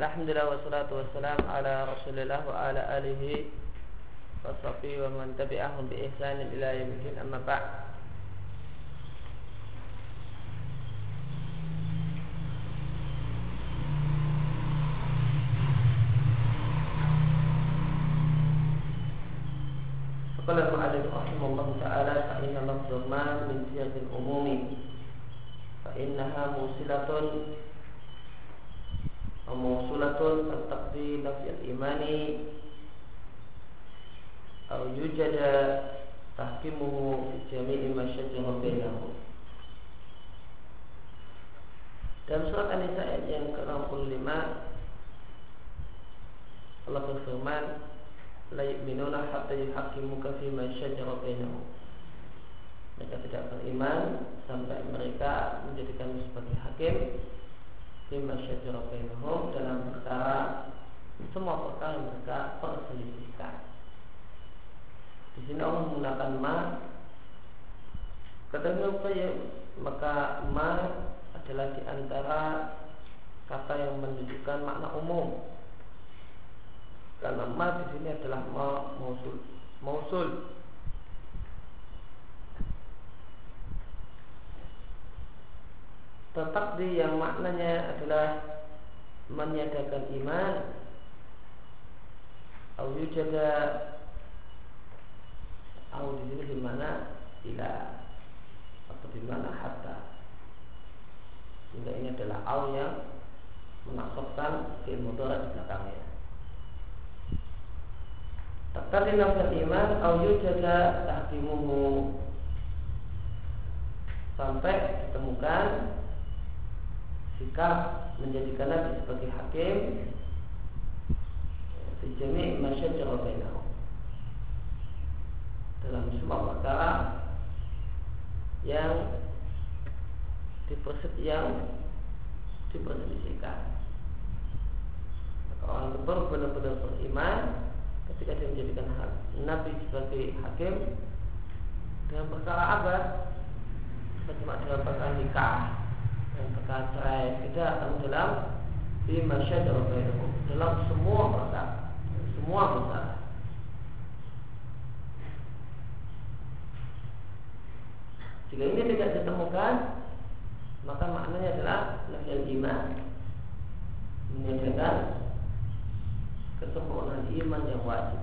Alhamdulillah wassalatu wassalam ala Rasulillah wa ala alihi wa sahbihi wa man tabi'ahum bi ihsanin ila yaumil amma ba'd. Qala al-mu'allif rahimahullah ta'ala fa inna lafdhu ma min siyaqil umumi fa innaha musilatun hakim lima syajara bainahum dalam perkara semua perkara yang mereka perselisihkan. Di sini Allah menggunakan ma kata ya maka ma adalah di antara kata yang menunjukkan makna umum. Karena ma di sini adalah ma mausul. Mausul tetap di yang maknanya adalah meniadakan iman. Au yujada au di sini di mana ila atau di mana hatta sehingga ini adalah au yang menasabkan fi'il mudhari di belakangnya. Taktari nafal iman au yujada tahdimuhu. Sampai ditemukan sikap menjadikan Nabi sebagai hakim di jami' masyajara bainahum dalam semua perkara yang diperset yang diperselisihkan. Maka orang baru benar-benar beriman ketika dia menjadikan Nabi sebagai hakim. Dalam perkara abad cuma dalam perkara nikah dan cerai tidak akan dalam di masyarakat dalam semua perkara semua perkara jika ini tidak ditemukan maka maknanya adalah lafal iman. Menyatakan kesempurnaan iman yang wajib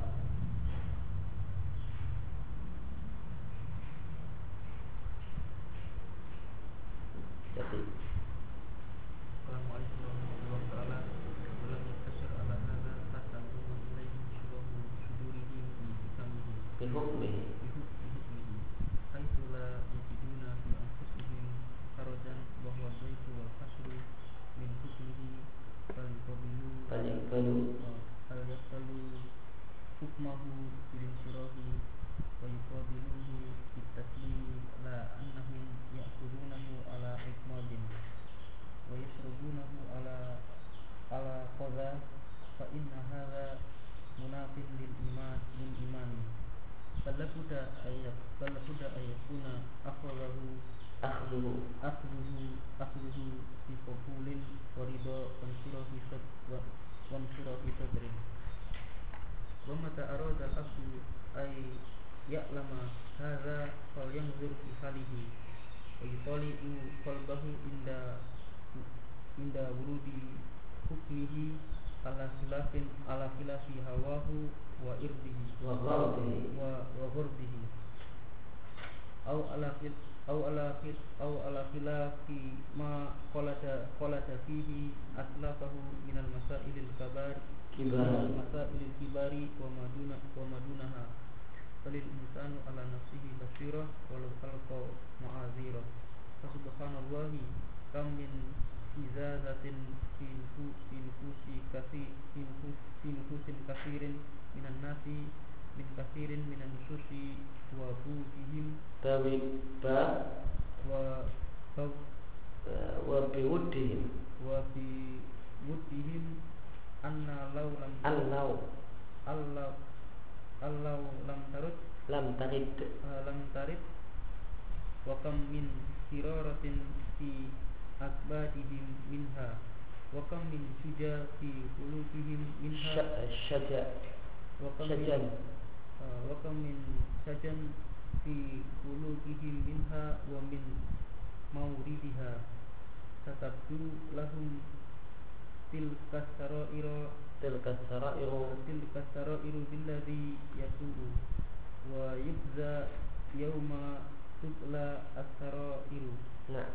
الكبار. وما دون وما دونها. فللإنسان على نفسه بصيرة ولو ألقى معاذيرة. فسبحان الله كم من إزازة في نفوس في نفوس كثير في نفوس في نفوس كثير من الناس من كثير من النصوص وبوجهم باوي با و وبودهم وبودهم anna law lam annaw allau allau lam tarud. Lam tarid. Uh, lam tarid. Wa kam min siraratin fi akbatihim minha. Wa kam min suja fi qulubihim minha. Eh, syaja. Wa kam min wa kam min sajan fi qulubihim minha wa min mauridiha. Satabdu lahum Til tilka sarairu tilka sarairu tilka sarairu billadhi yatubu wa yubza yauma tutla as-sarairu nah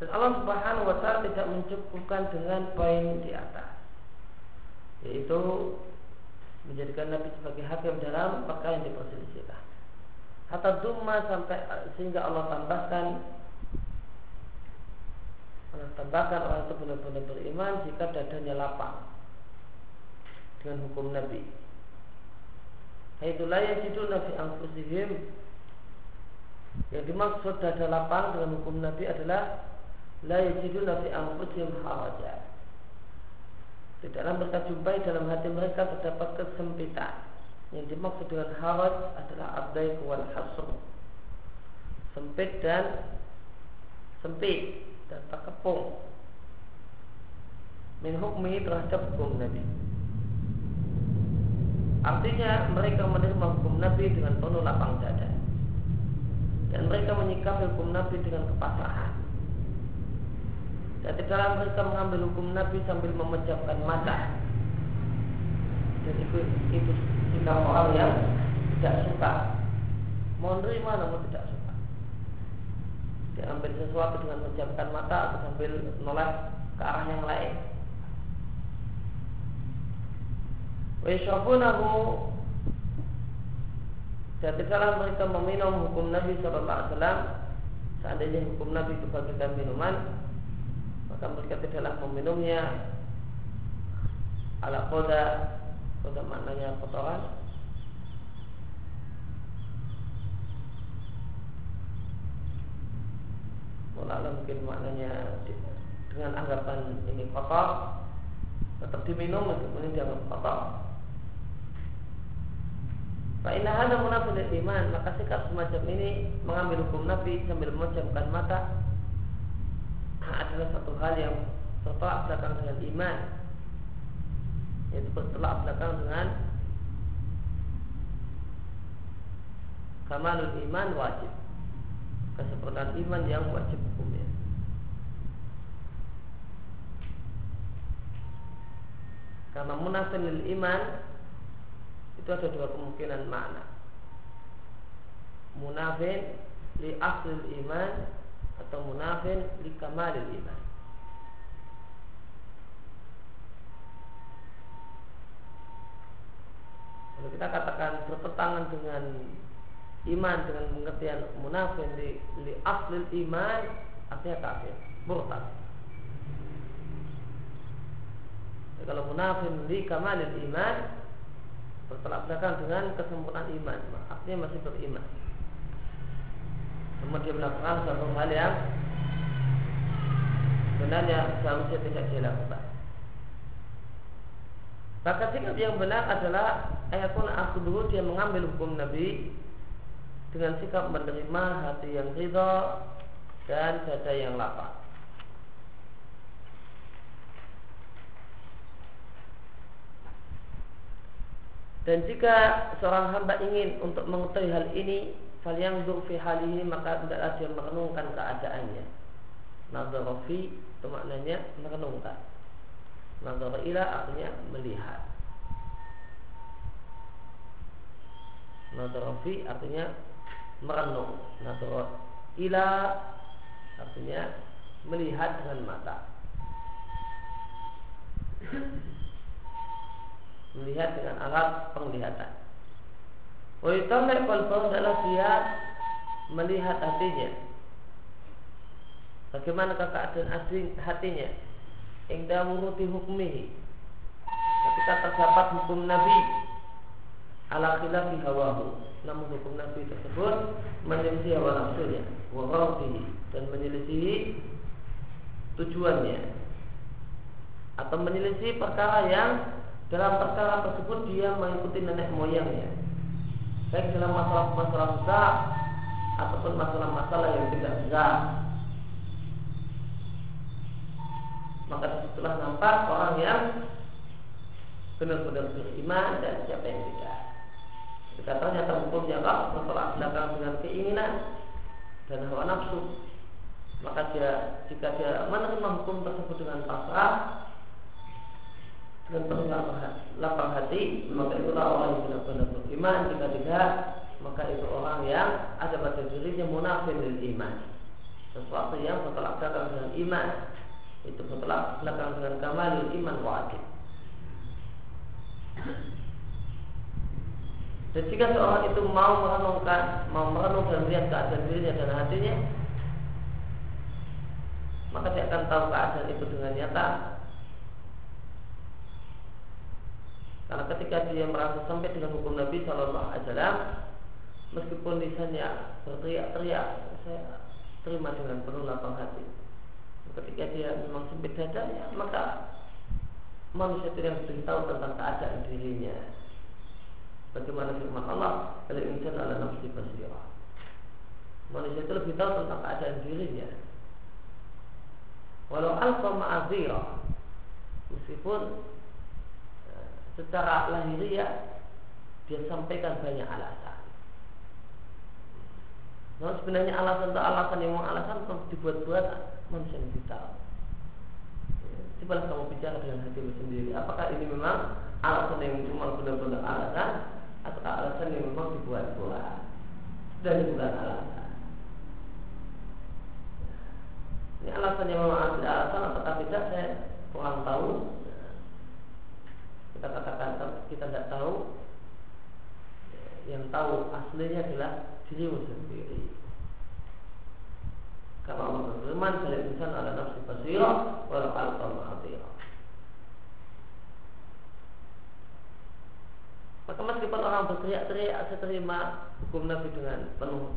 Dan Allah Subhanahu wa taala tidak mencukupkan dengan poin di atas. Yaitu menjadikan Nabi sebagai hakim dalam perkara yang diperselisihkan. Hatta dumma sampai sehingga Allah tambahkan Allah tambahkan orang itu benar-benar beriman jika dadanya lapang dengan hukum Nabi. Haitulah yang judul Nabi Anfusihim. Yang dimaksud dada lapang dengan hukum Nabi adalah La yajiduna fi anfusihim haraja. Tidaklah mereka jumpai dalam hati mereka terdapat kesempitan Yang dimaksud dengan haraj adalah abdai wal hasr. Sempit dan sempit dan terkepung Min hukmi terhadap hukum Nabi. Artinya mereka menerima hukum Nabi dengan penuh lapang dada. Dan mereka menyikapi hukum Nabi dengan kepasrahan. Dan tidaklah mereka mengambil hukum Nabi sambil memejamkan mata. Dan itu, itu sikap orang yang tidak suka. Mau nerima namun tidak suka. Dia ambil sesuatu dengan memejamkan mata Atau sambil noleh ke arah yang lain. Waisyafunahu dan tidaklah mereka meminum hukum Nabi Sallallahu Alaihi Wasallam. Seandainya hukum Nabi itu bagikan minuman Maka mereka tidaklah meminumnya. Ala koda Koda maknanya kotoran Mulai mungkin maknanya Dengan anggapan ini kotor Tetap diminum meskipun ini dianggap kotor. Pak Inahana munafik iman Maka sikap semacam ini Mengambil hukum Nabi sambil memejamkan mata Adalah satu hal yang Bertolak belakang dengan iman Yaitu bertolak belakang dengan Kamalul iman wajib Kesempurnaan iman yang wajib hukumnya Karena munafik iman itu ada dua kemungkinan makna. Munafin li aslil iman atau munafin li kamalil iman. Kalau kita katakan bertentangan dengan iman dengan pengertian munafin li, li aslil iman artinya kafir, murtad. Kalau munafin li kamalil iman bertolak belakang dengan kesempurnaan iman artinya masih beriman namun dia melakukan suatu hal yang sebenarnya seharusnya tidak dia lakukan maka sikap yang benar adalah ayatun aku dulu dia mengambil hukum Nabi dengan sikap menerima hati yang ridho dan dada yang lapang Dan jika seorang hamba ingin untuk mengetahui hal ini, yang fi halihi maka hendaklah dia merenungkan keadaannya. Nadhara itu maknanya merenungkan. Nadhara ila artinya melihat. Nadhara fi artinya merenung. Nadhara ila artinya melihat dengan mata melihat dengan alat penglihatan. Waitamai qalbahu adalah dia melihat hatinya. Bagaimana keadaan hatinya? Ingda wuruti hukmihi. Ketika terdapat hukum Nabi. Ala khilafi hawahu. Namun hukum Nabi tersebut menyelisih hawa nafsunya, wa dan menyelisih tujuannya. Atau menyelisih perkara yang dalam perkara tersebut dia mengikuti nenek moyangnya. Baik dalam masalah-masalah besar ataupun masalah-masalah yang tidak besar maka di situlah nampak orang yang benar-benar beriman dan siapa yang tidak. Jika ternyata hukumnya Allah bertolak belakang dengan keinginan dan hawa nafsu, maka dia jika dia menerima hukum tersebut dengan pasrah dengan penuh lapang hati, maka itulah orang yang benar-benar beriman. Jika tidak, maka itu orang yang ada pada dirinya munafik dari iman. Sesuatu yang bertolak belakang dengan iman itu bertolak belakang dengan kamalul iman wajib. Dan jika seorang itu mau merenungkan, mau merenung dan melihat keadaan dirinya dan hatinya, maka dia akan tahu keadaan itu dengan nyata. Karena ketika dia merasa sampai dengan hukum Nabi Shallallahu Alaihi Wasallam, meskipun lisannya berteriak-teriak, saya terima dengan penuh lapang hati. Ketika dia memang sempit dadanya, maka manusia tidak lebih tahu tentang keadaan dirinya. Bagaimana firman Allah, "Al insan ala nafsi basirah." Manusia itu lebih tahu tentang keadaan dirinya. Walau alfa ma'azira Meskipun eh, Secara lahiriah Dia sampaikan banyak alasan Nah sebenarnya alasan itu alasan yang mau alasan dibuat-buat manusia yang tahu. Coba kamu bicara dengan hatimu sendiri. Apakah ini memang alasan yang memang benar-benar alasan atau alasan yang memang dibuat-buat dan bukan alasan? Ini alasan yang memang ada alasan apakah tidak saya kurang tahu. Kita katakan kita tidak tahu. Yang tahu aslinya adalah dirimu sendiri. Karena Allah berfirman, "Bal insan ala nafsi basira walau alqa ma'adira." Maka meskipun orang berteriak-teriak, saya terima hukum Nabi dengan penuh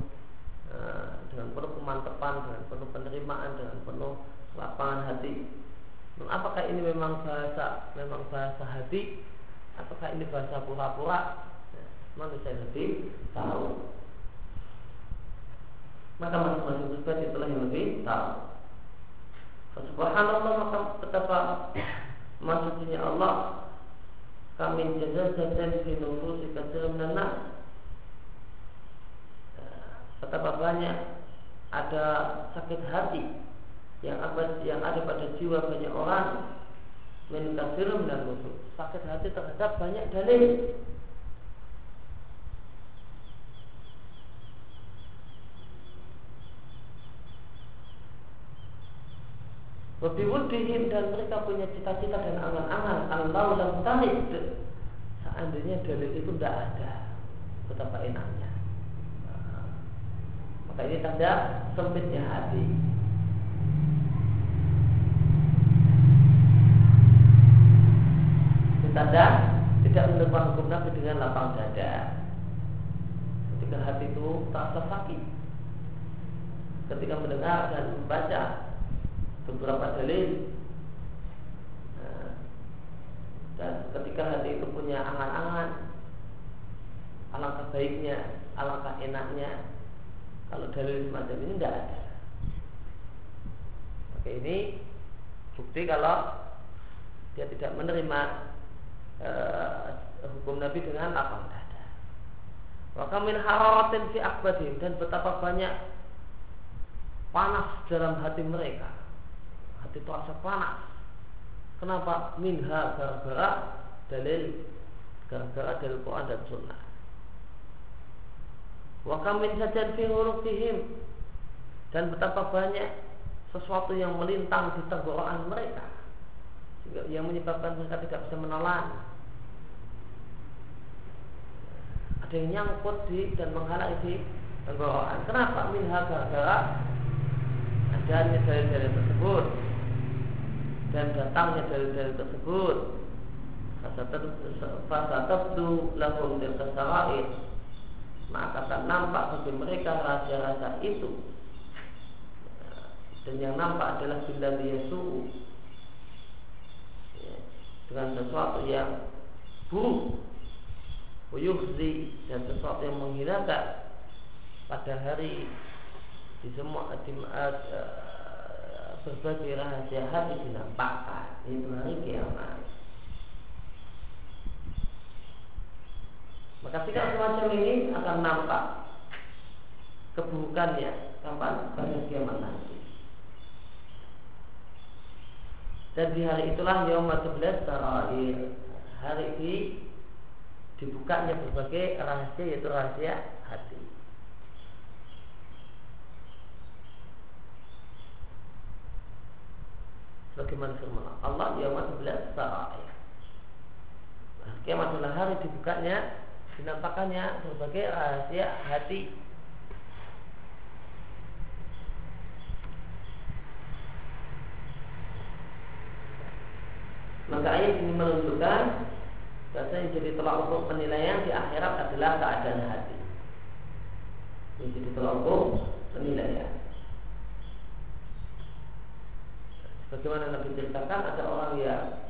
Eh, dengan penuh kemantapan, dengan penuh penerimaan, dengan penuh lapangan hati. apakah ini memang bahasa memang bahasa hati? Apakah ini bahasa pura-pura? Ya, manusia lebih tahu. Maka masing-masing pribadi itulah yang lebih tahu. Subhanallah maka betapa maksudnya Allah kami jaza jaza fi nufusi katsirin minan betapa banyak ada sakit hati yang ada yang ada pada jiwa banyak orang min kafirum dan musuh sakit hati terhadap banyak dalil Wabiwudihim dan mereka punya cita-cita dan angan-angan Allah lam tahid Seandainya dalil itu tidak ada Betapa enaknya maka ini tanda sempitnya hati. Tanda tidak menerima hukum Nabi dengan lapang dada. Ketika hati itu terasa sakit. Ketika mendengar dan membaca beberapa dalil nah, dan ketika hati itu punya angan-angan alangkah baiknya, alangkah enaknya kalau dalil semacam ini tidak ada. Oke ini bukti kalau dia tidak menerima uh, hukum Nabi dengan lapang dada. Maka min hararatin fi akbadim dan betapa banyak panas dalam hati mereka. Hati terasa panas. Kenapa? Minha gara-gara dalil gara-gara dalil Quran dan Sunnah. Wa kamin sajan fi dan betapa banyak sesuatu yang melintang di tenggorokan mereka yang menyebabkan mereka tidak bisa menelan ada yang nyangkut di dan menghalangi di tenggorokan kenapa minha gara-gara adanya dalil-dalil tersebut dan datangnya dalil-dalil tersebut. Fasatabdu lahum tilka saraid maka akan nampak bagi mereka rahasia-rahasia itu. Dan yang nampak adalah bila dia suhu dengan sesuatu yang buruk. Dan sesuatu yang menghinakan. Pada hari di semua di, uh, berbagai rahasia hati dinampakkan. Itu hari kiamat. Maka sikap semacam ini akan nampak keburukannya kapan pada kiamat nanti. Dan di hari itulah Yom 11 Tarair hari ini dibukanya berbagai rahasia yaitu rahasia hati Bagaimana firman Allah Yom 11 Tarair nah, Kiamat adalah hari dibukanya Dinampakannya berbagai rahasia hati Maka ayat ini menunjukkan yang jadi tolak ukur penilaian di akhirat adalah keadaan hati. Ini jadi tolak ukur penilaian. Bagaimana Nabi ceritakan ada orang yang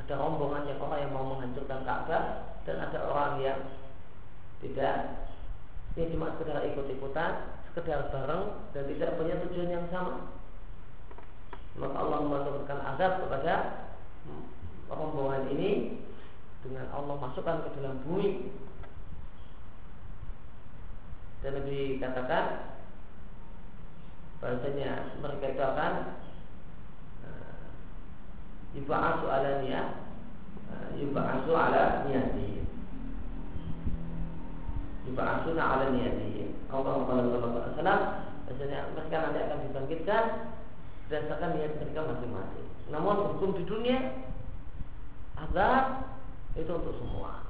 ada rombongan yang orang yang mau menghancurkan Ka'bah dan ada orang yang tidak ini cuma sekedar ikut-ikutan, sekedar bareng dan tidak punya tujuan yang sama. Maka Allah menurunkan azab kepada rombongan ini dengan Allah masukkan ke dalam bumi dan lebih katakan bahasanya mereka itu akan yuba'asu ala niyat uh, yuba'asu ala niyati yuba'asuna ala niyati Allah Sallallahu Alaihi Wasallam bahasanya mereka nanti akan dibangkitkan berdasarkan niat mereka masing-masing namun hukum di dunia azab itu untuk semua.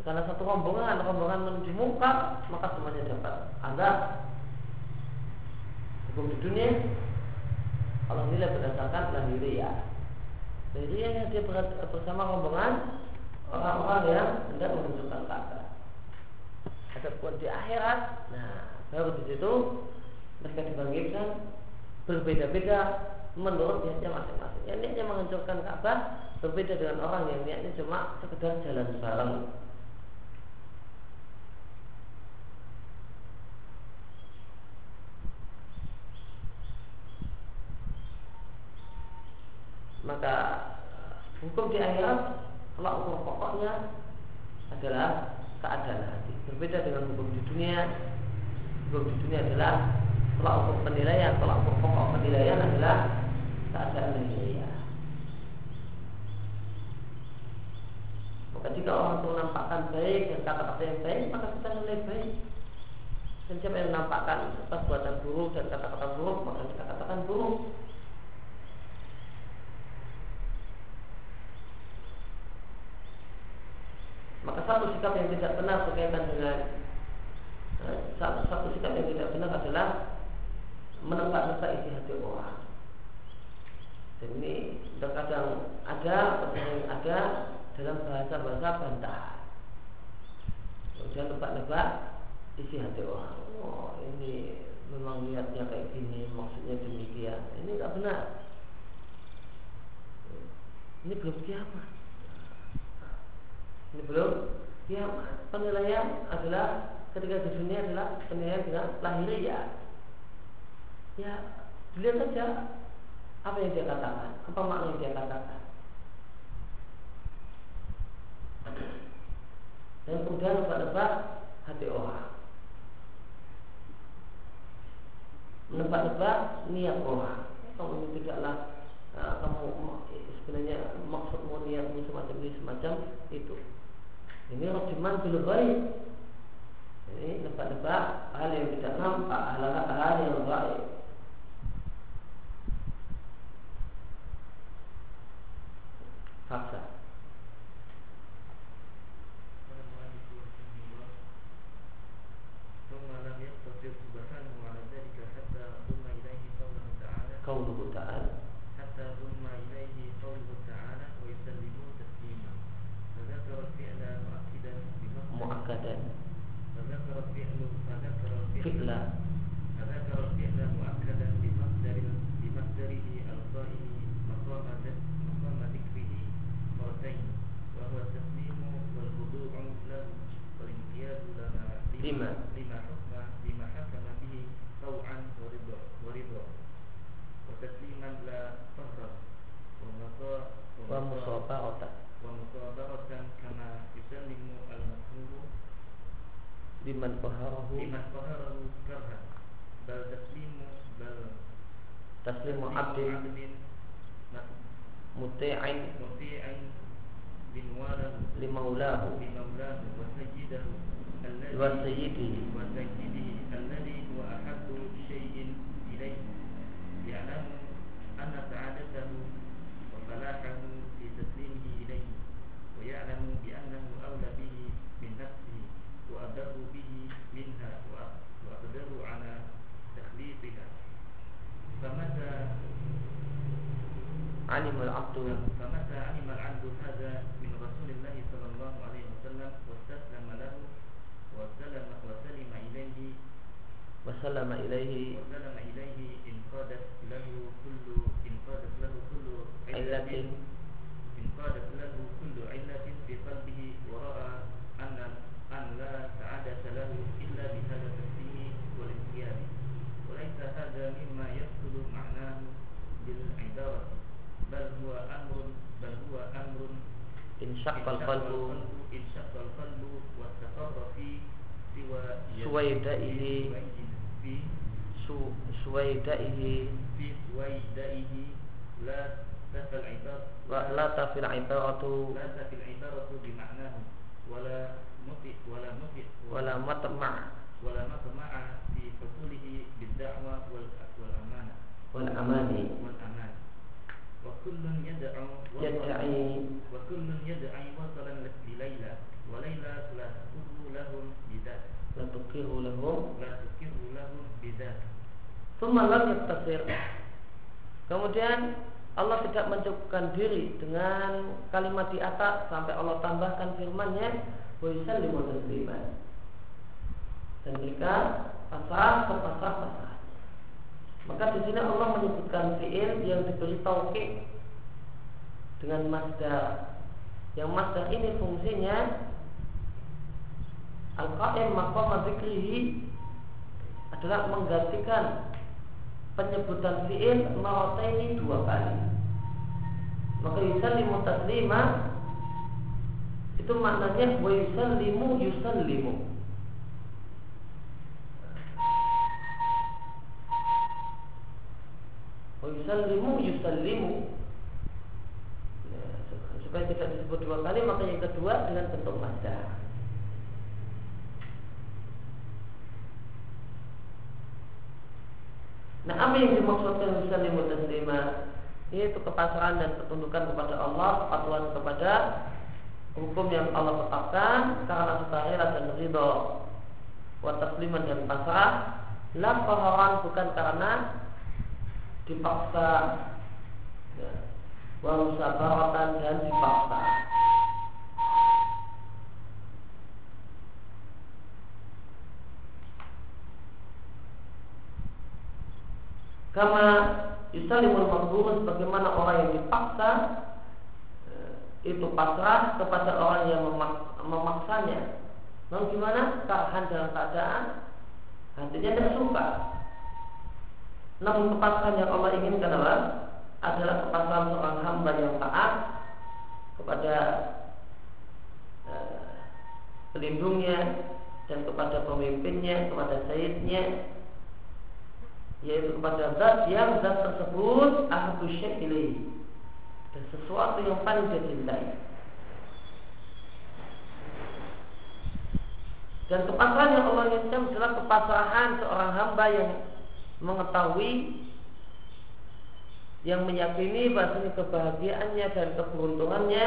Karena satu rombongan, rombongan menuju muka, maka semuanya dapat azab. Hukum di dunia, Allah nilai berdasarkan lahiriah. Lahiriah dia bersama rombongan orang-orang yang hendak menunjukkan kata. Adapun di akhirat, nah baru di situ mereka dibangkitkan berbeda-beda menurut niatnya masing-masing. Yang niatnya menghancurkan Ka'bah berbeda dengan orang yang niatnya cuma sekedar jalan bareng. Maka hukum di akhirat kalau hukum pokoknya adalah keadaan hati. Berbeda dengan hukum di dunia. Hukum di dunia adalah tolak ukur penilaian, tolak ukur pokok penilaian adalah keadaan lahiriah. Maka jika orang itu menampakkan baik dan kata-kata yang baik, maka kita nilai baik. Dan siapa yang menampakkan perbuatan buruk dan kata-kata buruk, maka kita katakan buruk. Maka satu sikap yang tidak benar berkaitan dengan eh, satu, satu sikap yang tidak benar adalah menebak-nebak isi hati orang. Dan ini terkadang ada, sering ada dalam bahasa-bahasa bantahan. Kemudian nebak-nebak isi hati orang. Oh ini memang niatnya kayak gini, maksudnya demikian. Ini nggak benar. Ini belum kiamat. Ini belum kiamat. Penilaian adalah ketika di dunia adalah penilaian dengan lahiriah. Ya, dilihat saja apa yang dia katakan? Apa makna yang dia katakan? Dan kemudian nebak-nebak hati orang Menebak-nebak niat orang Kamu tidaklah uh, Kamu sebenarnya maksudmu niatmu semacam ini semacam itu Ini rojiman bil Ini nebak-nebak hal yang tidak nampak Hal-hal وسلم إليه انقادت له كل انقادت له كل علة illatin انقادت له كل علة في قلبه ورأى أن أن لا سعادة له إلا بهذا التسليم والانقياد وليس هذا مما يدخل معناه بالعبارة بل هو أمر بل هو أمر insyaqqa al-qalbu انشق القلب واستقر في سوى سويدائه fi su suwaidaihi. Fi suwaidaihi. La tafil la tafil ibaratu. La tafil ibaratu bi ma'nahu wala wala wala matma' wala matma' fi bid da'wa wal wal amana. Wal amani. Wal amani. Wa kullun yad'u yad'i. wa kullun yad'i wasalan li wa laila la tuqihu lahum bidat la lahum la thumma lam yaktasir kemudian Allah tidak mencukupkan diri dengan kalimat di atas sampai Allah tambahkan firman-Nya wa yusallimu tasliman. Dan mereka pasrah berpasrah pasrah maka di sini Allah menyebutkan fiil yang diberi taukid dengan masdar. Yang masdar ini fungsinya al-qaim maqam dzikrihi adalah menggantikan penyebutan fiil marataini dua kali. Maka yusallimu taslima itu maknanya wa yusallimu. Yusallimu wa yusallimu yusallimu. Ya, supaya tidak disebut dua kali maka yang kedua dengan bentuk masdar Nah, apa yang dimaksudkan muslimu taslima? Yaitu kepasrahan dan ketundukan kepada Allah, kepatuhan kepada hukum yang Allah tetapkan karena sukarela dan ridho. Wa tasliman dan pasrah la qaharan bukan karena dipaksa ya. wa dan dipaksa. Kama yusalimul maghbur sebagaimana orang yang dipaksa eh, itu pasrah kepada orang yang memak- memaksanya. Lalu gimana? Tahan dalam keadaan hatinya tidak suka. Namun kepasrahan yang Allah inginkan adalah adalah kepasrahan seorang hamba yang taat kepada eh, pelindungnya dan kepada pemimpinnya, kepada sayyidnya yaitu kepada zat yang zat tersebut ahabu ilaih. Dan sesuatu yang paling dia cintai. Dan kepasrahan yang Allah inginkan adalah kepasrahan seorang hamba yang mengetahui yang meyakini bahasanya kebahagiaannya dan keberuntungannya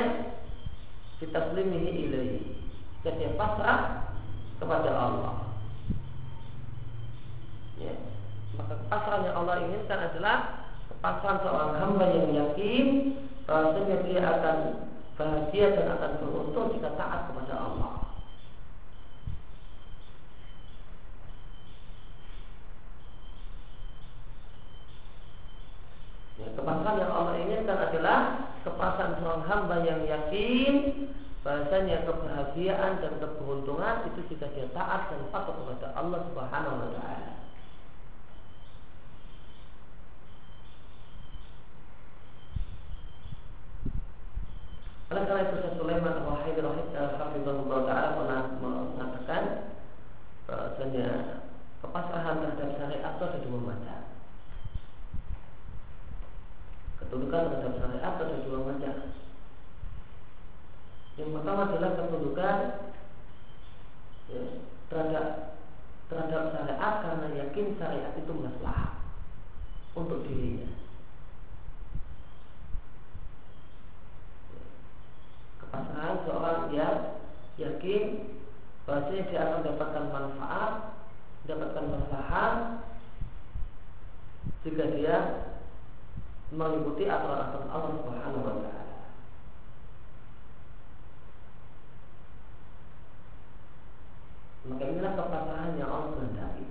kita selimihi ilaih. Dan dia pasrah kepada Allah. Ya maka kepasrahan yang Allah inginkan adalah kepasrahan seorang hamba yang yakin bahwasanya dia akan bahagia dan akan beruntung jika taat kepada Allah. Ya, kepasrahan yang Allah inginkan adalah kepasrahan seorang hamba yang yakin bahasanya kebahagiaan dan keberuntungan itu jika dia taat dan patuh kepada Allah Subhanahu wa taala. Oleh karena itu Sulaiman Wahid Rahimahullah Ta'ala pernah mengatakan bahasanya kepasrahan terhadap syariat itu ada dua macam. Ketundukan terhadap syariat ada dua macam. Yang pertama adalah ketundukan ya, terhadap terhadap syariat karena yakin syariat itu masalah untuk dirinya. Kepasrahan seorang yang yakin bahwasanya dia akan mendapatkan manfaat, mendapatkan maslahat jika dia mengikuti aturan-aturan Allah Subhanahu wa taala. Maka inilah kepasrahan yang Allah kehendaki.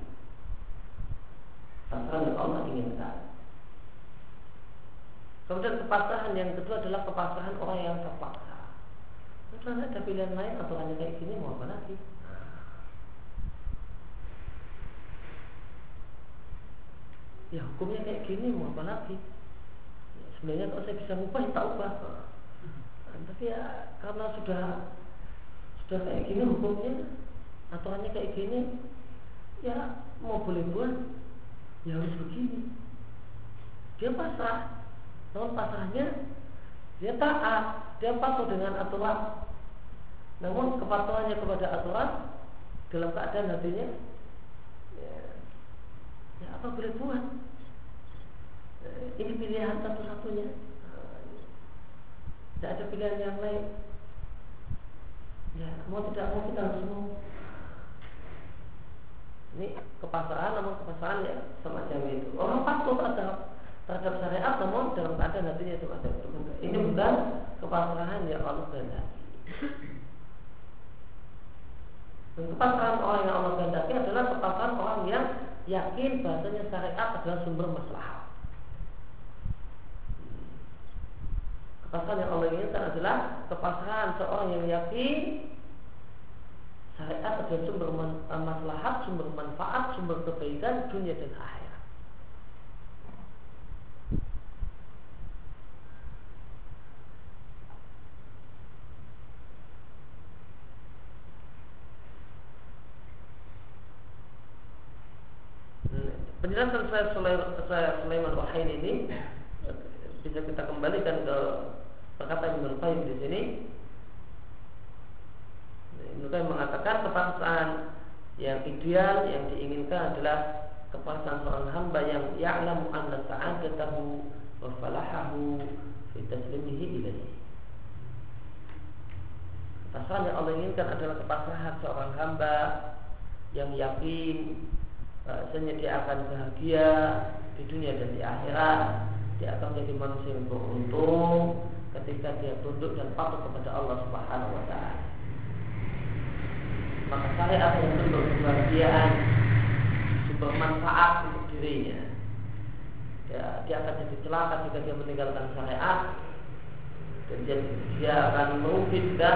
Pasrahan yang Allah inginkan. Kemudian kepasrahan yang kedua adalah kepasrahan orang yang terpaksa. Karena ada pilihan lain atau hanya kayak gini mau apa lagi? Ya hukumnya kayak gini mau apa lagi? Ya, sebenarnya kalau saya bisa ubah, ya tak ubah. Nah, tapi ya karena sudah sudah kayak gini hukumnya, aturannya kayak gini ya mau boleh buat ya harus begini dia pasrah namun pasrahnya dia taat dia patuh dengan aturan namun kepatuhannya kepada aturan dalam keadaan hatinya ya, ya apa boleh buat eh, ini pilihan satu-satunya tidak ada pilihan yang lain ya mau tidak mau kita harus mau ini kepasrahan namun kepasrahan ya semacam itu. Orang patuh terhadap terhadap syariat namun dalam keadaan hatinya itu ada. Ini bukan kepasrahan yang Allah kehendaki. Dan kepasrahan orang yang Allah kehendaki adalah kepasrahan orang yang yakin bahasanya syariat adalah sumber masalah. Kepasrahan yang Allah inginkan adalah kepasrahan seorang yang yakin syariat adalah sumber maslahat, sumber manfaat, sumber kebaikan dunia dan akhirat. Penjelasan saya Sulaiman Wahid ini bisa kita kembalikan ke perkataan Ibnu Qayyim di sini Ibnu Qayyim mengatakan kepaksaan yang ideal yang diinginkan adalah kepaksaan seorang hamba yang ya'lamu anna sa'adatahu wa falahahu fi taslimihi ilaihi. Kepaksaan yang Allah inginkan adalah kepaksaan seorang hamba yang yakin bahasanya dia akan bahagia di dunia dan di akhirat. Dia akan menjadi manusia yang beruntung ketika dia tunduk dan patuh kepada Allah Subhanahu wa taala. Maka syariat yang sumber kebahagiaan sumber manfaat untuk dirinya. Ya, dia akan jadi celaka jika dia meninggalkan syariat. Dan dia, dia akan merugi juga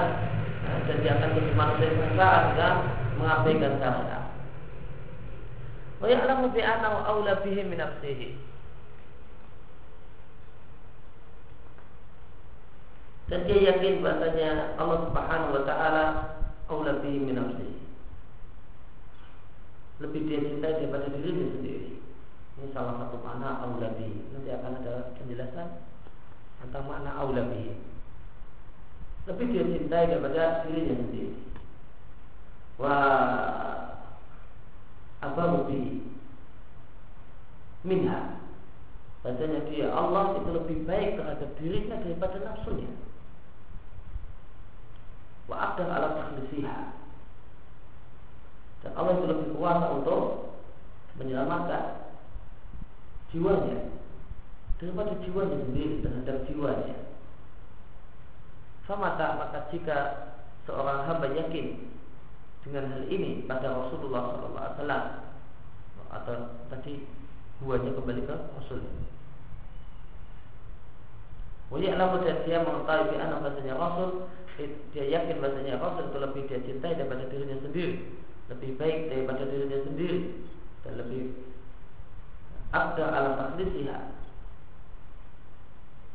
nah, dan dia akan jadi manusia yang sengsara jika mengabaikan syariat wa ya'lamu bi annahu aula bihi min nafsihi dan dia yakin bahasanya Allah Subhanahu wa taala aula bihi min Lebih dia cintai daripada dirinya sendiri. Ini salah satu makna aula bihi. Nanti akan ada penjelasan tentang makna aula bihi. Lebih dia cintai daripada dirinya sendiri. Wa abamu bihi minha. Bacanya dia Allah itu lebih baik terhadap dirinya daripada nafsunya. Wa aqdar ala takhlisiha dan Allah itu lebih kuasa untuk menyelamatkan jiwanya. Daripada jiwanya sendiri terhadap jiwanya. Sama tak maka jika seorang hamba yakin dengan hal ini pada Rasulullah SAW atau tadi buahnya kembali ke Rasul. Wa ya'lamu dan dia mengetahui bi anna Rasul dia yakin bahasanya Rasul itu lebih dia cintai daripada dirinya sendiri, lebih baik daripada dirinya sendiri dan lebih abda ala taklisiha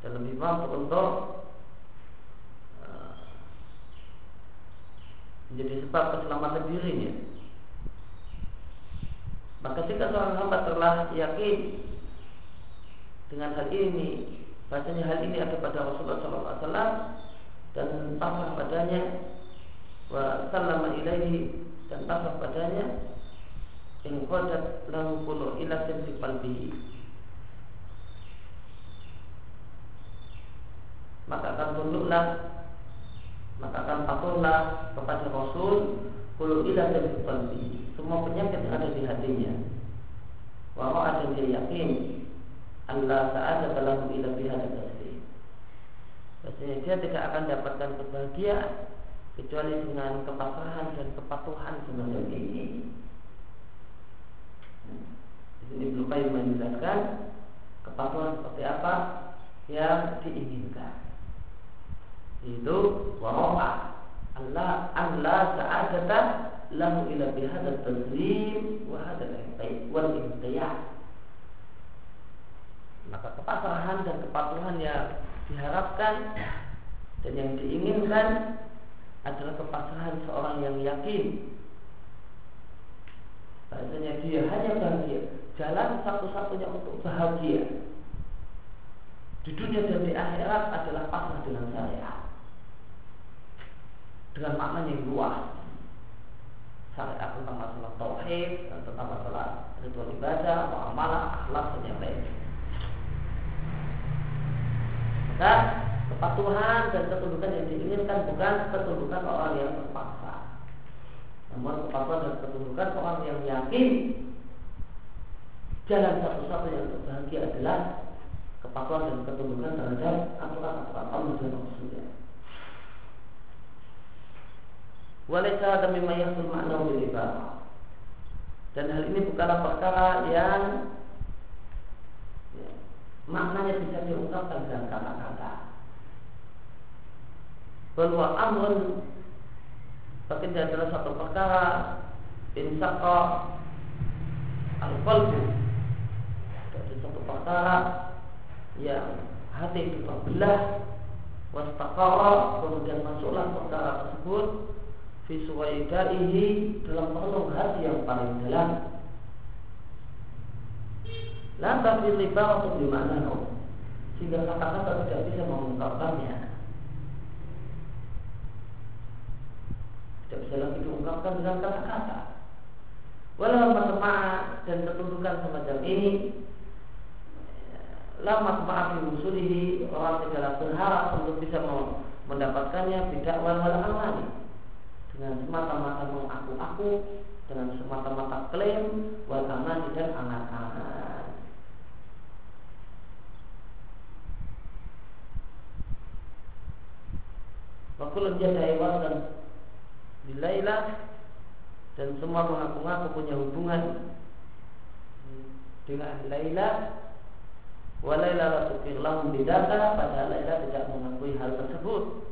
dan lebih mampu untuk uh, menjadi sebab keselamatan dirinya. Maka jika seorang hamba telah yakin dengan hal ini, bahasanya hal ini ada pada Rasulullah SAW dan pasrah padanya, wa sallama ilaihi dan pasrah padanya, in qadat lahu kullu ila fi qalbihi. Maka akan tunduklah maka akan patuhlah kepada Rasul kullu ila fi qalbihi semua penyakit ada di hatinya wa ada dia yakin Allah sa'ada lahu ila fi hadha Maksudnya dia tidak akan dapatkan kebahagiaan kecuali dengan kepasrahan dan kepatuhan semacam ini. Di sini Ibnu Qayyim menjelaskan kepatuhan seperti apa yang diinginkan. Itu warofa Allah Allah sa'adata lahu ila bihadat taslim wa hadal wal intiyah. Maka kepasrahan dan kepatuhan yang diharapkan dan yang diinginkan adalah kepasrahan seorang yang yakin Bahasanya dia hanya bahagia Jalan satu-satunya untuk bahagia Di dunia dan di akhirat adalah pasrah dengan saya Dengan makna yang luas. Syariat tentang masalah tauhid dan tentang masalah ritual ibadah, muamalah, akhlak dan yang lain. Maka kepatuhan dan ketundukan yang diinginkan bukan ketundukan orang yang terpaksa. Namun kepatuhan dan ketundukan orang yang yakin Jalan satu-satunya untuk bahagia adalah Kepatuhan dan ketundukan terhadap aturan-aturan Allah dan Rasulnya Walaysa demi mayasul makna Dan hal ini bukanlah perkara yang ya, Maknanya bisa diungkapkan dengan kata-kata. Bahwa amrun tapi dia adalah satu perkara insaqa al-qalbu. Dari satu perkara yang hati itu terbelah wastaqara kemudian masuklah perkara tersebut fi suwaidaihi dalam relung hati yang paling dalam lantas libar untuk di mana sehingga kata-kata tidak bisa mengungkapkannya. Tidak bisa lagi diungkapkan dengan kata-kata. Walau masma'a dan ketundukan semacam ini lama maaf musulihi orang tidaklah berharap untuk bisa mendapatkannya tidak wal wal dengan semata-mata mengaku-aku dengan semata-mata klaim wal aman dan angan-angan Waktu jada hewan dan Bilailah dan semua mengaku-ngaku punya hubungan dengan Laila Walaila la tukir lahum bidaka Padahal Laila tidak mengakui hal tersebut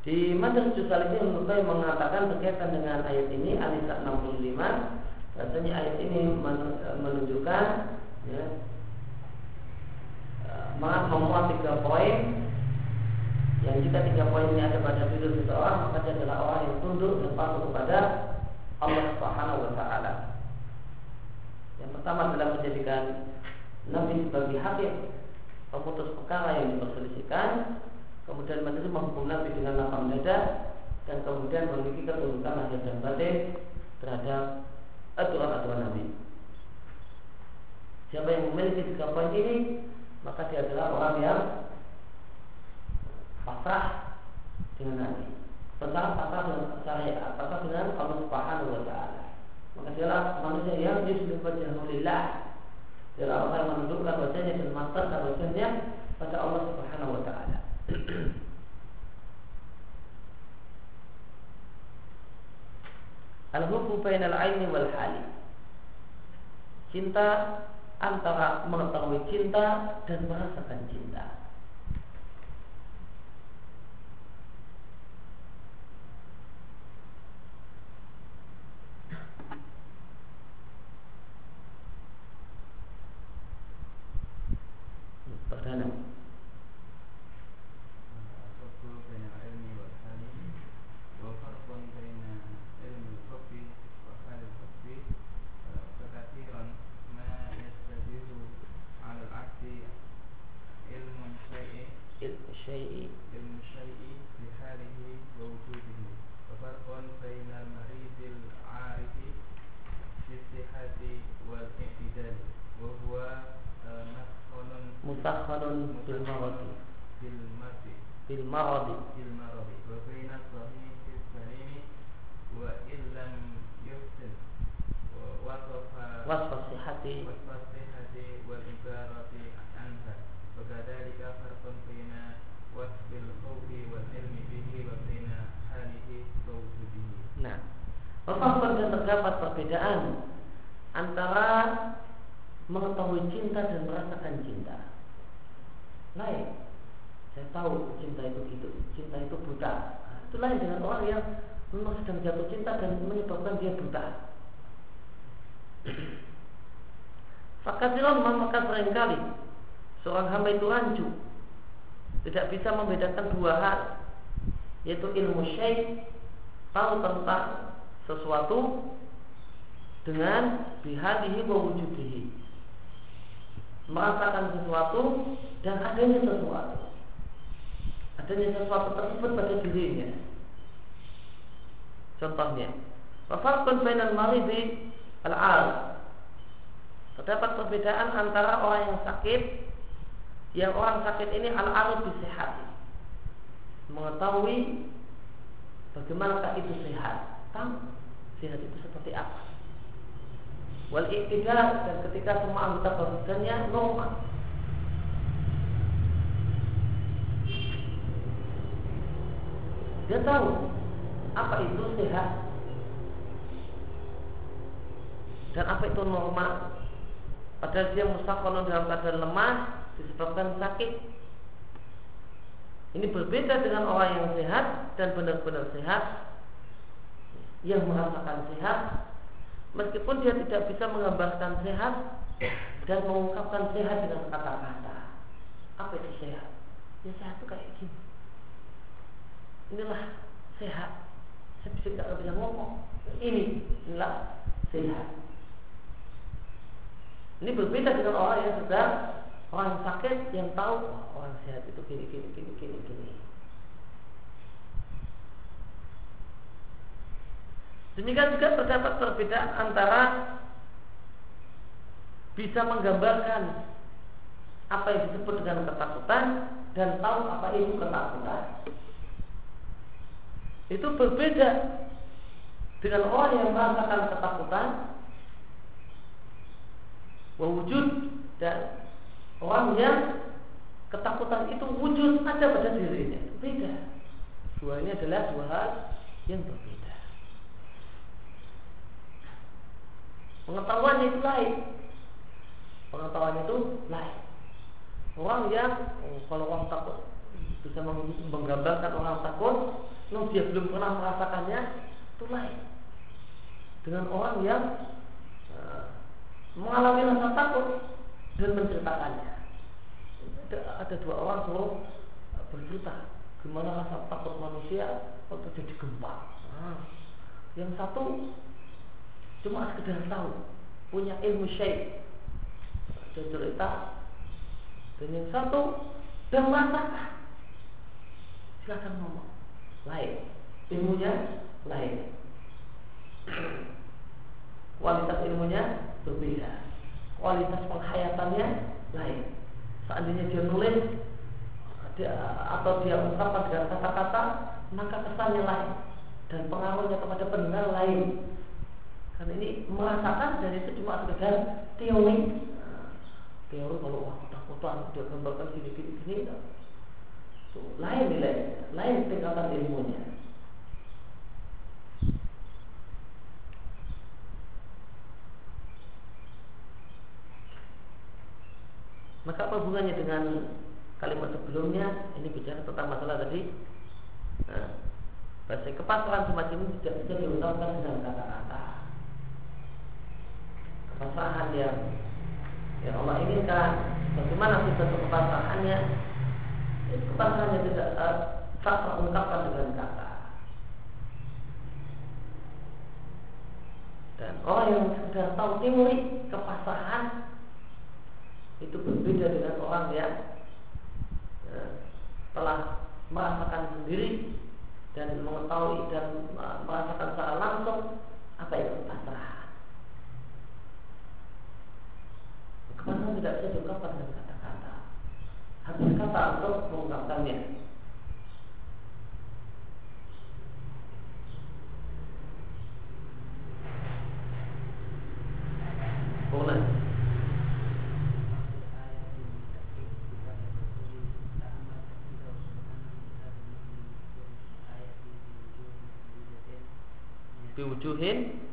Di Majelis Jusal ini Al mengatakan berkaitan dengan ayat ini Alisa 65 Rasanya ayat ini menunjukkan ya, memuat tiga poin. Yang jika tiga poin ini ada pada diri seseorang maka dia adalah orang yang tunduk dan patuh kepada Allah Subhanahu wa taala. Yang pertama adalah menjadikan Nabi sebagai hakim pemutus perkara yang diperselisihkan, kemudian menerima hukum Nabi dengan lapang dada dan kemudian memiliki ketundukan lahir dan batin terhadap aturan-aturan Nabi. Siapa yang memiliki tiga poin ini maka dia adalah orang yang pasrah dengan Nabi. Pasrah pasrah dengan syariat, pasrah dengan Allah Subhanahu wa taala. Maka dia adalah manusia yang yusbihu wajhulillah. Dia adalah orang yang menundukkan wajahnya dan memasarkan wajahnya pada Allah Subhanahu wa taala. Al-hubbu bainal aini wal hali. Cinta antara mengetahui cinta dan merasakan cinta. Wafahman pada terdapat perbedaan antara mengetahui cinta dan merasakan cinta. Lain. Saya tahu cinta itu itu, cinta itu buta. Nah, itu lain dengan orang yang memang sedang jatuh cinta dan menyebabkan dia buta. Fakatilah maka sering kali seorang hamba itu rancu tidak bisa membedakan dua hal yaitu ilmu syekh tahu tentang sesuatu dengan bihadihi wa wujudihi. Merasakan sesuatu dan adanya sesuatu. Adanya sesuatu tersebut pada dirinya. Contohnya wafakun bainal maridi al-al. Terdapat perbedaan antara orang yang sakit Yang orang sakit ini al-arif sehat, Mengetahui bagaimana itu sehat. Tanpa jihad itu seperti apa? Wal itidal dan ketika semua anggota pasukannya normal. Dia tahu apa itu sehat. Dan apa itu normal. Padahal dia mustakonon dalam keadaan lemah disebabkan sakit. Ini berbeda dengan orang yang sehat dan benar-benar sehat yang merasakan sehat meskipun dia tidak bisa menggambarkan sehat dan mengungkapkan sehat dengan kata-kata. Apa itu sehat? ya sehat itu kayak gini. Inilah sehat. Saya bisa tidak bisa ngomong. Ini inilah sehat. Ini berbeda dengan orang yang sedang orang sakit yang tahu oh, orang sehat itu gini gini gini gini gini. Demikian juga terdapat perbedaan antara bisa menggambarkan apa yang disebut dengan ketakutan dan tahu apa itu ketakutan. Itu berbeda dengan orang yang merasakan ketakutan wujud dan orang yang ketakutan itu wujud ada pada dirinya. Beda. Dua ini adalah dua hal yang berbeda. Pengetahuannya itu lain. Pengetahuan itu lain. Orang yang oh, kalau orang takut bisa menggambarkan orang takut, namun dia belum pernah merasakannya, itu lain. Dengan orang yang eh, mengalami rasa takut dan menceritakannya. Ada, ada dua orang tuh eh, bercerita gimana rasa takut manusia Untuk jadi gempa. Nah, yang satu Cuma sekedar tahu, punya ilmu syekh Ada cerita dan yang satu dan merasakan. silahkan ngomong. Lain, ilmunya lain. Kualitas ilmunya berbeda. Kualitas penghayatannya lain. Seandainya dia nulis dia, atau dia ungkapkan dengan kata-kata, maka kesannya lain dan pengaruhnya kepada pendengar lain. Karena ini merasakan dari itu cuma sekedar teori. Teori kalau wah ketakutan, dia gambarkan gini gini gini. So, lain nilai, lain tingkatan ilmunya. Maka apa hubungannya dengan kalimat sebelumnya? Ini bicara tentang masalah tadi. Nah, bahasa kepatuhan semacam ini tidak bisa diungkapkan dengan kata-kata. Kepasrahan yang yang Allah inginkan, bagaimana sifat kepasrahannya? Kepasrahannya tidak uh, tak terungkapkan dengan kata. Dan orang yang sudah tahu teori kepasrahan itu berbeda dengan orang yang ya, telah merasakan sendiri dan mengetahui dan merasakan secara langsung apa itu pasrah. Kepasrahan tidak bisa diungkapkan dengan kata-kata. Habis kata untuk mengungkapkannya. biwujuhin nah.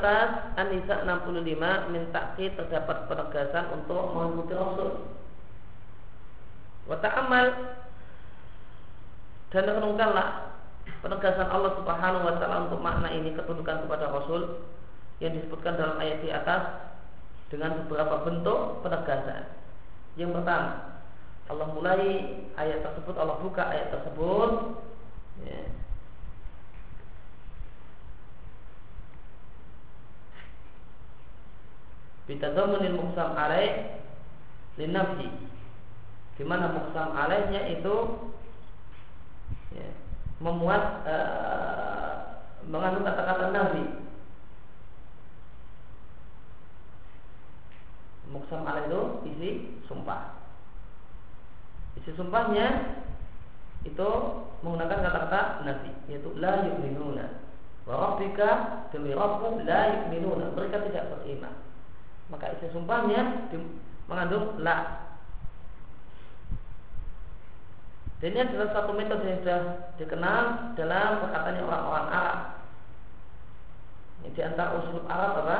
Atas An-Nisa 65 minta terdapat penegasan untuk mengikuti Rasul. Wa ta'amal dan renungkanlah penegasan Allah Subhanahu wa taala untuk makna ini ketundukan kepada Rasul yang disebutkan dalam ayat di atas dengan beberapa bentuk penegasan. Yang pertama, Allah mulai ayat tersebut, Allah buka ayat tersebut ya, bitadamunil muqsam alaih linafi di mana muqsam alaihnya itu? Ya, memuat uh, mengandung kata-kata nabi muqsam alaih itu isi sumpah. Isi sumpahnya itu menggunakan kata-kata nabi yaitu la yu'minuna. Wa rabbika demi rabbu la yu'minuna. Mereka tidak beriman maka isi sumpahnya mengandung la. Dan ini adalah satu metode yang sudah dikenal dalam perkataan orang-orang Arab. Ini di antara usul Arab apa?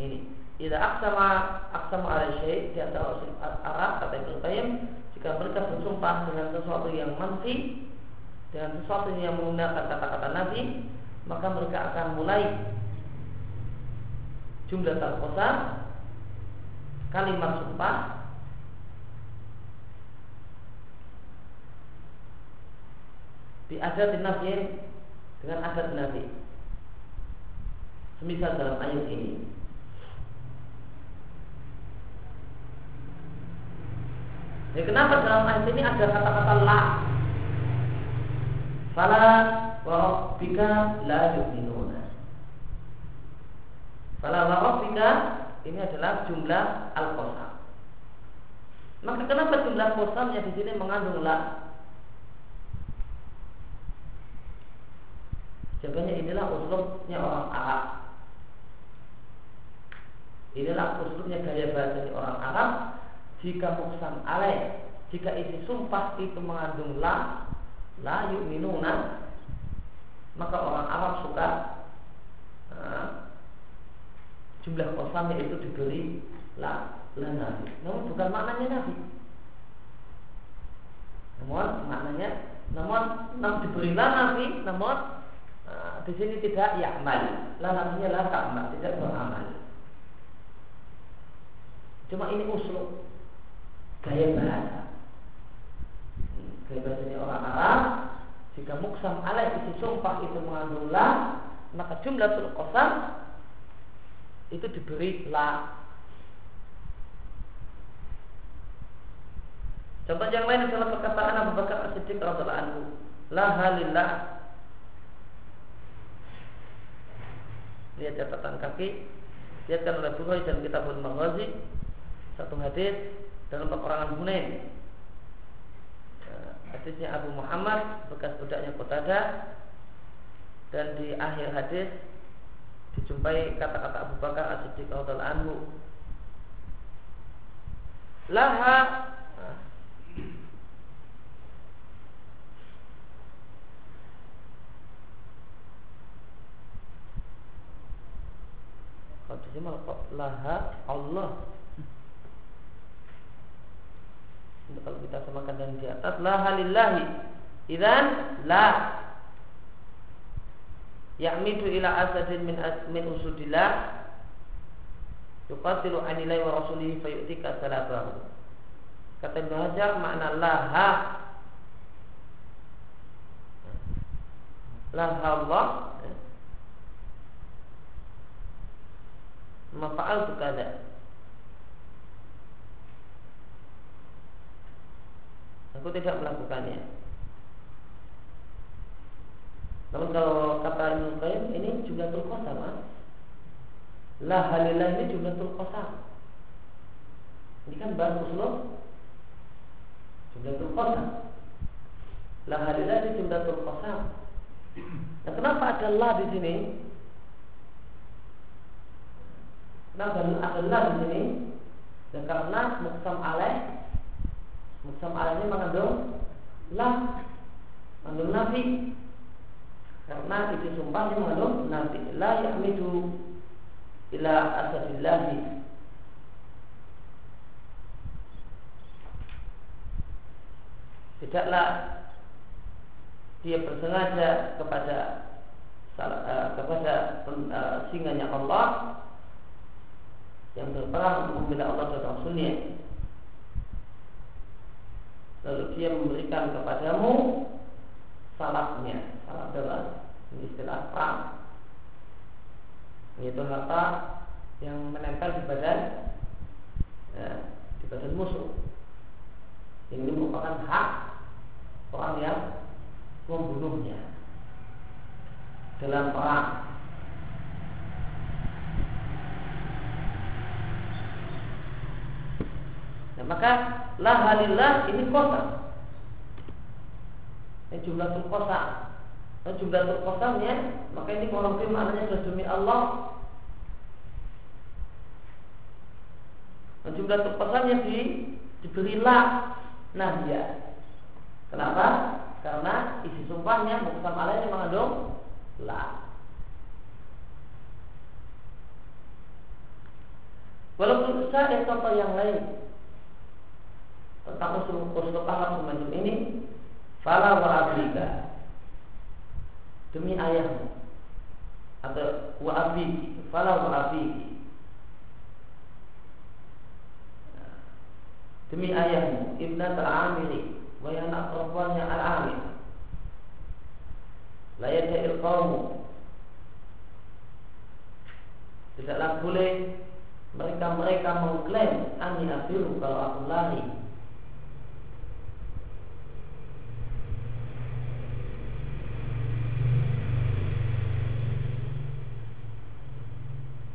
Ini. Tidak aksama aksama ala syai di antara usul Arab kata Ibnu Qayyim jika mereka bersumpah dengan sesuatu yang manfi dengan sesuatu yang menggunakan kata-kata Nabi maka mereka akan mulai jumlah al kalimat sumpah di adat nabi dengan adat nabi semisal dalam ayat ini Ya, kenapa dalam ayat ini ada kata-kata la? Fala wa rabbika la yu'minuna. Fala wa rabbika ini adalah jumlah al-qasam. Maka kenapa jumlah qasamnya di sini mengandung la? Jawabannya inilah uslubnya orang Arab. Inilah uslubnya gaya bahasa orang Arab jika muksam alaih jika isi sumpah itu mengandung la la yu'minuna maka orang Arab suka jumlah kosamnya itu diberi la nabi. Namun bukan maknanya nabi. Namun maknanya namun namun diberi la nabi namun uh, di sini tidak yakmal la nabinya la ta'mal tidak beramal. Cuma ini usul. Gaya bahasa. Gaya bahasanya orang Arab jika muksam alaih isi sumpah itu mengandung la, maka jumlah sul kosam itu diberi la. Contoh yang lain adalah perkataan Abu Bakar As-Siddiq radhiyallahu anhu, la halillah. Lihat catatan kaki, lihatkan oleh Bukhari dan Kitabul Maghazi satu hadis dalam peperangan Hunain hadisnya Abu Muhammad bekas budaknya Qatada dan di akhir hadis dijumpai kata-kata Abu Bakar As-Siddiq radhiyallahu anhu. Laha Kalau laha Allah. Kalau kita samakan dan di atas la halillahi idan la ya'midu ila asadin min min usudillah. Yuqatilu anilai wa rasulihi fayu'tika salabahu kata Ibnu Hajar makna laha. Laha Allah. Mafa'al tu kada. Aku tidak melakukannya. Namun kalau kata Ibnu ini jumlah qasam, mas. La halilah ini jumlah qasam. Ini kan bahan usul jumlah qasam. La halilah ini jumlah qasam. Nah, kenapa ada la di sini? Kenapa ada la di sini? Dan karena muksam alaih Muksam alanya mengandung lah mengandung nabi karena itu sumpahnya mengandung nabi la ya'midu ila asadillahi. Tidaklah dia bersengaja kepada uh, kepada uh, singanya Allah yang berperang untuk membela Allah dan Rasulnya. Lalu dia memberikan kepadamu salahnya. Salah ini istilah perang yaitu harta yang menempel di badan ya, di badan musuh ini merupakan hak orang yang membunuhnya dalam perang Nah, maka lahalillah ini kota. Ini jumlah kosa. Nah, jumlah kosanya maka ini kalau maknanya sudah demi Allah. Nah, jumlah kosanya di diberilah dia. Kenapa? Karena isi sumpahnya bukan alainya mengandung la. Walaupun saya contoh yang lain tentang usul usul paham semacam ini fala wa demi ayahmu. Atau wa abiki. Fala wa abiki. Demi ayahmu ibnat al-amiri wa anak perempuannya al-amir. La yada'il qawmu. Tidaklah boleh mereka-mereka mengklaim ani afiru kalau aku lari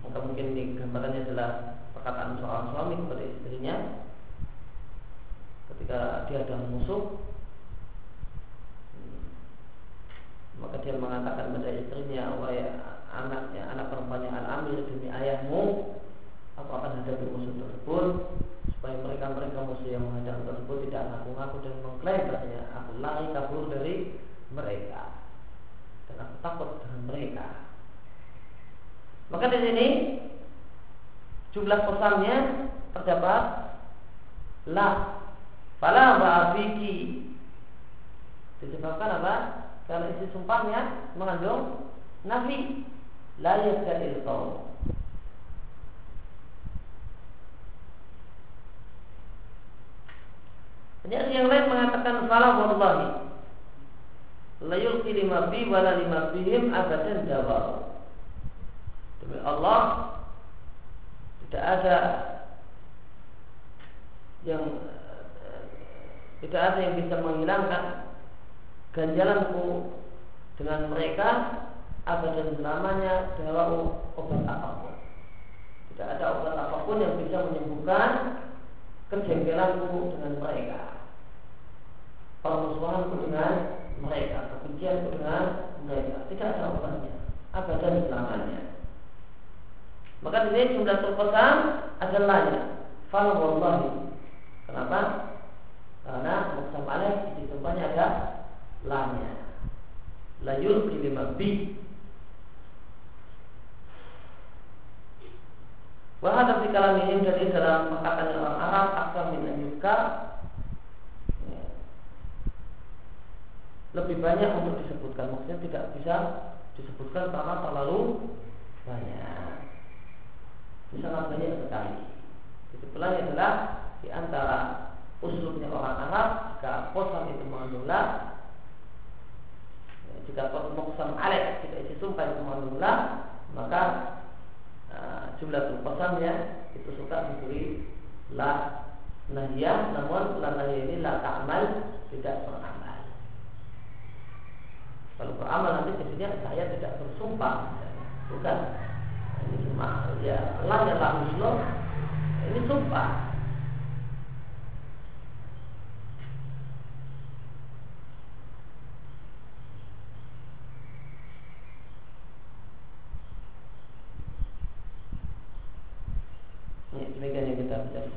atau mungkin ini gambarannya adalah perkataan seorang suami kepada istrinya ketika dia ada musuh maka dia mengatakan pada istrinya wahai anaknya anak perempuannya al amir demi ayahmu aku akan hadapi musuh tersebut supaya mereka mereka musuh yang menghadang tersebut tidak ngaku-ngaku dan mengklaim bahasanya aku lari kabur dari mereka. Dan aku takut dengan mereka. Maka di sini jumlah kosamnya terdapat la fala ba'afiki disebabkan apa? Karena isi sumpahnya mengandung nafi. La yasda'il qaum Penyair yang lain mengatakan salah wallahi layul lima fi wala lima fihim abadan jawab. Demi Allah tidak ada yang tidak ada yang bisa menghilangkan ganjalanku dengan mereka abadan selamanya dawa obat apa pun. Tidak ada obat apa pun yang bisa menyembuhkan kejengkelanku dengan mereka. Permusuhanku dengan mereka. Kebencianku dengan mereka. Tidak ada obatnya abadan selamanya maka di sini jumlah terpesan adalah ya fal wallahi. Kenapa? Karena muksam alaih di tempatnya ada lanya. Layul lima bi Wahada fi kalamihim jadi dalam perkataan orang Arab akan min yuka ya, lebih banyak untuk disebutkan. Maksudnya tidak bisa disebutkan karena terlalu banyak. Bisa sangat banyak sekali. Itu pula adalah di antara usulnya orang Arab jika kosam itu la ya, jika kosam alek jika isi sumpah itu la maka Nah, jumlah pesannya itu suka diberi la nahiyah namun la nahiyah ini la ta'mal tidak beramal. Kalau beramal nanti jadinya saya tidak bersumpah. Bukan. Ini cuma ya la ya la ini sumpah Demikian yang kita baca.